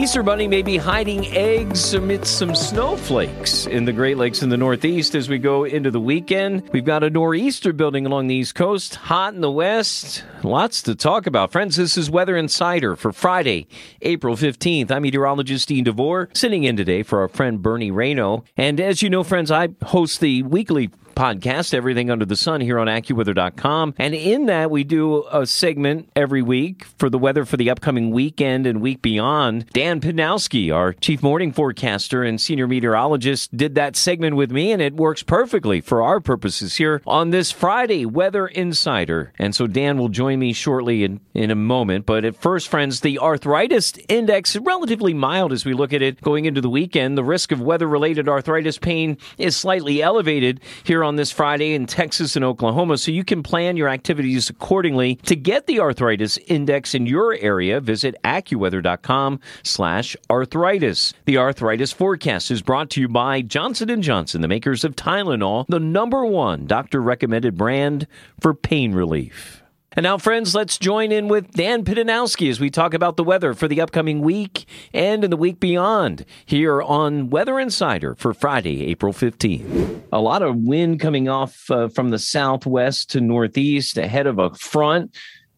Easter Bunny may be hiding eggs amidst some snowflakes in the Great Lakes in the Northeast as we go into the weekend. We've got a nor'easter building along the East Coast, hot in the West. Lots to talk about. Friends, this is Weather Insider for Friday, April 15th. I'm meteorologist Dean DeVore, sitting in today for our friend Bernie Rayno. And as you know, friends, I host the weekly podcast, Everything Under the Sun, here on AccuWeather.com. And in that, we do a segment every week for the weather for the upcoming weekend and week beyond. Dan Pydynowski, our chief morning forecaster and senior meteorologist, did that segment with me, and it works perfectly for our purposes here on this Friday Weather Insider. And so Dan will join me shortly in, in a moment. But at first, friends, the arthritis index is relatively mild as we look at it going into the weekend. The risk of weather related arthritis pain is slightly elevated here on this Friday in Texas and Oklahoma, so you can plan your activities accordingly. To get the arthritis index in your area, visit AccuWeather.com slash arthritis. The arthritis forecast is brought to you by Johnson & Johnson, the makers of Tylenol, the number one doctor-recommended brand for pain relief. And now, friends, let's join in with Dan Pydynowski as we talk about the weather for the upcoming week and in the week beyond here on Weather Insider for Friday, April 15th. A lot of wind coming off uh, from the southwest to northeast ahead of a front.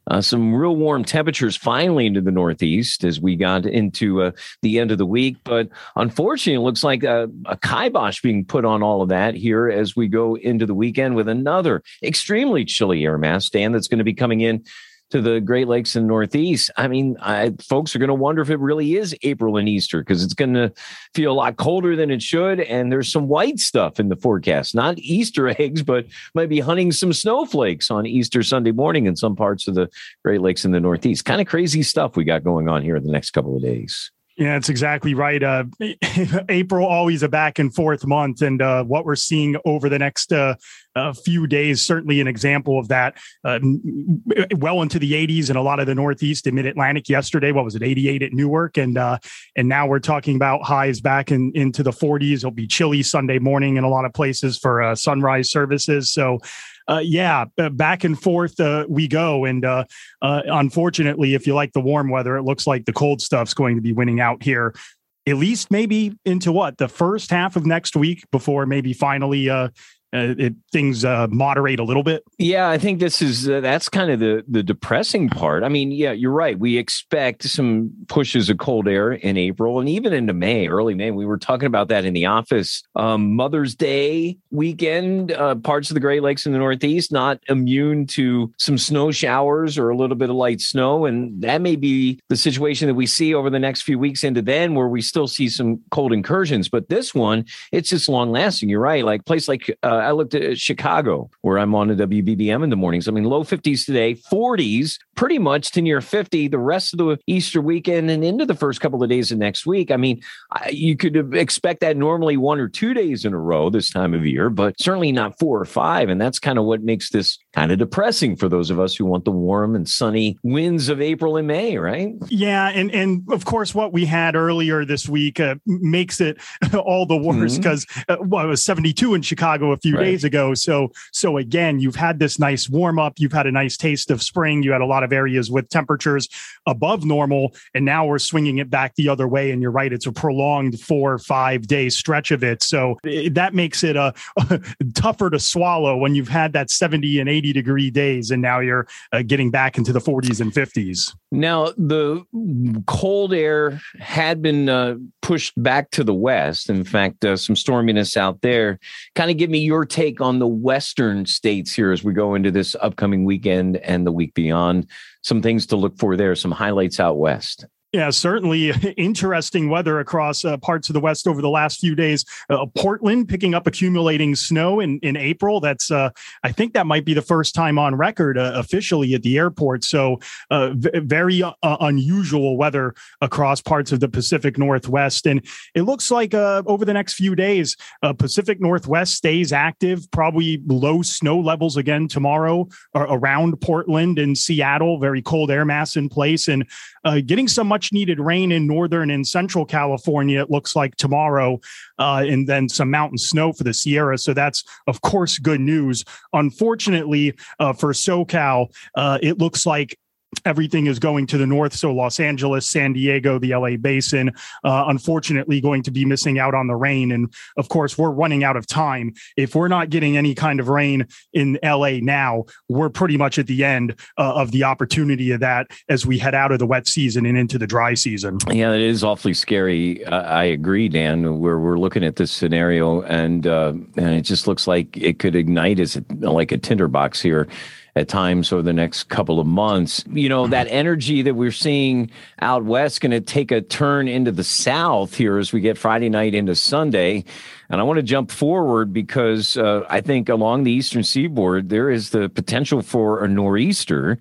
Uh, some real warm temperatures finally into the Northeast as we got into uh, the end of the week. But unfortunately, it looks like a, a kibosh being put on all of that here as we go into the weekend with another extremely chilly air mass, Dan, that's going to be coming in to the Great Lakes and Northeast, I mean, I, folks are going to wonder if it really is April and Easter because it's going to feel a lot colder than it should. And there's some white stuff in the forecast, not Easter eggs, but might be hunting some snowflakes on Easter Sunday morning in some parts of the Great Lakes in the Northeast. Kind of crazy stuff we got going on here in the next couple of days. Yeah, it's exactly right. Uh, April always a back and forth month, and uh, what we're seeing over the next uh, few days certainly an example of that. Uh, well into the 80s in a lot of the Northeast and Mid Atlantic. Yesterday, what was it, 88 at Newark, and uh, and now we're talking about highs back in into the 40s. It'll be chilly Sunday morning in a lot of places for uh, sunrise services. So uh, yeah, back and forth uh, we go. And uh, uh, unfortunately, if you like the warm weather, it looks like the cold stuff's going to be winning out here. At least maybe into what the first half of next week before maybe finally uh, it, things uh, moderate a little bit. Yeah, I think this is uh, that's kind of the the depressing part. I mean, yeah, you're right. We expect some pushes of cold air in April and even into May, early May. We were talking about that in the office. Um, Mother's Day weekend, uh, parts of the Great Lakes in the Northeast not immune to some snow showers or a little bit of light snow, and that may be the situation that we see over the next few weeks into then, where we still see some cold incursions. But this one, it's just long lasting. You're right. Like place like uh, I looked at Chicago, where I'm on the WBBM in the mornings. I mean, low 50s today, 40s, pretty much to near 50 the rest of the Easter weekend and into the first couple of days of next week. I mean, you could expect that normally one or two days in a row this time of year, but certainly not four or five. And that's kind of what makes this kind of depressing for those of us who want the warm and sunny winds of April and May, right? Yeah, and and of course, what we had earlier this week uh, makes it all the worse because mm-hmm. uh, well, it was 72 in Chicago a few right. days ago. So so again, you've had this nice warm up, you've had a nice taste of spring, you had a lot of areas with temperatures above normal, and now we're swinging it back the other way. And you're right, it's a prolonged four or five day stretch of it. So it, that makes it a, uh, tougher to swallow when you've had that 70 and 80 80 degree days and now you're uh, getting back into the 40s and 50s now the cold air had been uh, pushed back to the west. In fact uh, some storminess out there. Kind of give me your take on the western states here as we go into this upcoming weekend and the week beyond. Some things to look for there some highlights out west Yeah, certainly interesting weather across uh, parts of the West over the last few days. Uh, Portland picking up accumulating snow in, in April. That's, uh, I think that might be the first time on record uh, officially at the airport. So, uh, v- very uh, unusual weather across parts of the Pacific Northwest. And it looks like over the next few days, Pacific Northwest stays active, probably low snow levels again tomorrow around Portland and Seattle, very cold air mass in place, and getting some much much needed rain in northern and central California, it looks like tomorrow, uh, and then some mountain snow for the Sierra. So that's, of course, good news. Unfortunately, uh, for SoCal, uh, it looks like everything is going to the north. So Los Angeles, San Diego, the LA basin, uh, unfortunately going to be missing out on the rain. And of course, we're running out of time. If we're not getting any kind of rain in LA now, we're pretty much at the end uh, of the opportunity of that as we head out of the wet season and into the dry season. Yeah, it is awfully scary. Uh, I agree, Dan. We're, we're looking at this scenario and, uh, and it just looks like it could ignite as like a tinderbox here at times over the next couple of months. You know, that energy that we're seeing out west going to take a turn into the south here as we get Friday night into Sunday. And I want to jump forward because uh, I think along the eastern seaboard, there is the potential for a nor'easter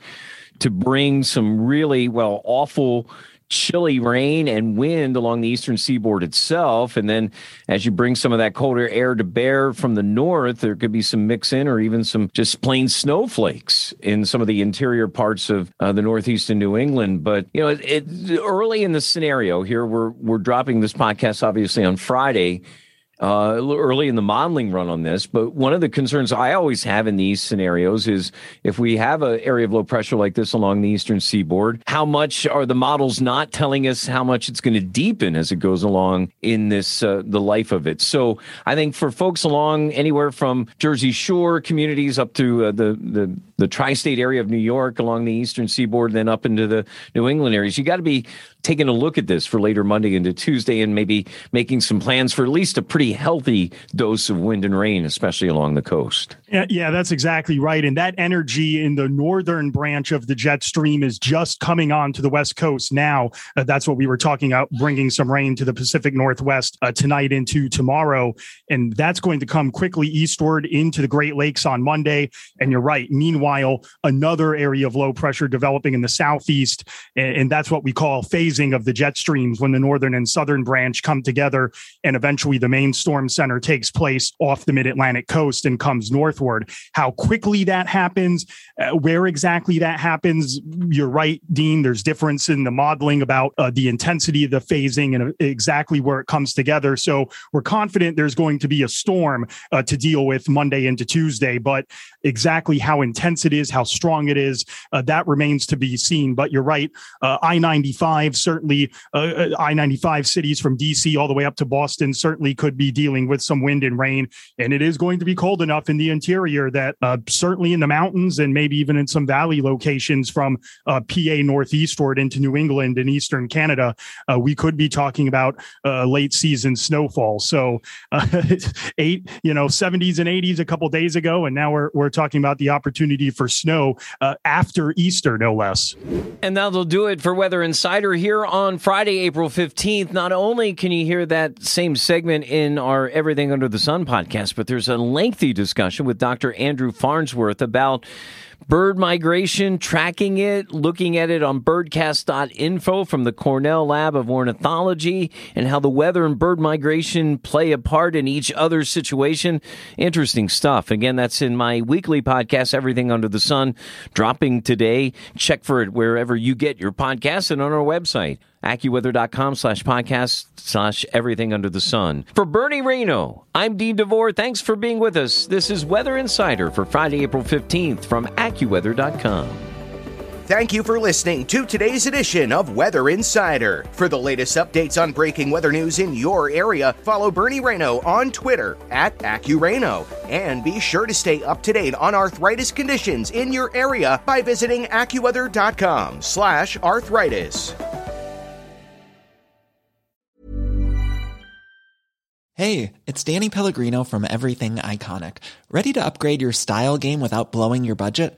to bring some really, well, awful chilly rain and wind along the eastern seaboard itself. And then as you bring some of that colder air to bear from the north, there could be some mix in or even some just plain snowflakes in some of the interior parts of uh, the northeast and New England. But, you know, it, it, early in the scenario here, we're, we're dropping this podcast obviously on Friday uh, early in the modeling run on this. But one of the concerns I always have in these scenarios is if we have an area of low pressure like this along the eastern seaboard, how much are the models not telling us how much it's going to deepen as it goes along in this uh, the life of it? So I think for folks along anywhere from Jersey Shore communities up to uh, the the the tri-state area of New York along the eastern seaboard, then up into the New England areas, you got to be taking a look at this for later Monday into Tuesday and maybe making some plans for at least a pretty healthy dose of wind and rain, especially along the coast. Yeah, yeah, that's exactly right. And that energy in the northern branch of the jet stream is just coming on to the west coast now. Uh, that's what we were talking about, bringing some rain to the Pacific Northwest uh, tonight into tomorrow. And that's going to come quickly eastward into the Great Lakes on Monday. And you're right. Meanwhile, another area of low pressure developing in the southeast. And, and that's what we call phasing of the jet streams when the northern and southern branch come together and eventually the main storm center takes place off the mid Atlantic coast and comes northward. How quickly that happens, uh, where exactly that happens, you're right, Dean. There's difference in the modeling about uh, the intensity of the phasing and uh, exactly where it comes together. So we're confident there's going to be a storm uh, to deal with Monday into Tuesday, but exactly how intense it is, how strong it is, uh, that remains to be seen. But you're right, uh, I 95 certainly uh, uh I 95 cities from DC all the way up to Boston certainly could be dealing with some wind and rain. And it is going to be cold enough in the interior that uh, certainly in the mountains and maybe even in some valley locations from uh, PA northeastward into New England and eastern Canada, we could be talking about late season snowfall. So eight, you know, 70s and 80s a couple days ago. And now we're, we're talking about the opportunity for snow uh, after Easter, no less. And that'll do it for Weather Insider here here on Friday, April 15th. Not only can you hear that same segment in our Everything Under the Sun podcast, but there's a lengthy discussion with Dr. Andrew Farnsworth about bird migration, tracking it, looking at it on birdcast.info from the Cornell Lab of Ornithology, and how the weather and bird migration play a part in each other's situation. Interesting stuff. Again, that's in my weekly podcast, Everything Under the Sun, dropping today. Check for it wherever you get your podcasts and on our website AccuWeather.com slash podcast slash everything under the sun. For Bernie Rayno, I'm Dean DeVore. Thanks for being with us. This is Weather Insider for Friday, April 15th from AccuWeather.com. Thank you for listening to today's edition of Weather Insider. For the latest updates on breaking weather news in your area, follow Bernie Rayno on Twitter at AccuRayno. And be sure to stay up to date on arthritis conditions in your area by visiting AccuWeather.com slash arthritis. Hey, it's Danny Pellegrino from Everything Iconic. Ready to upgrade your style game without blowing your budget?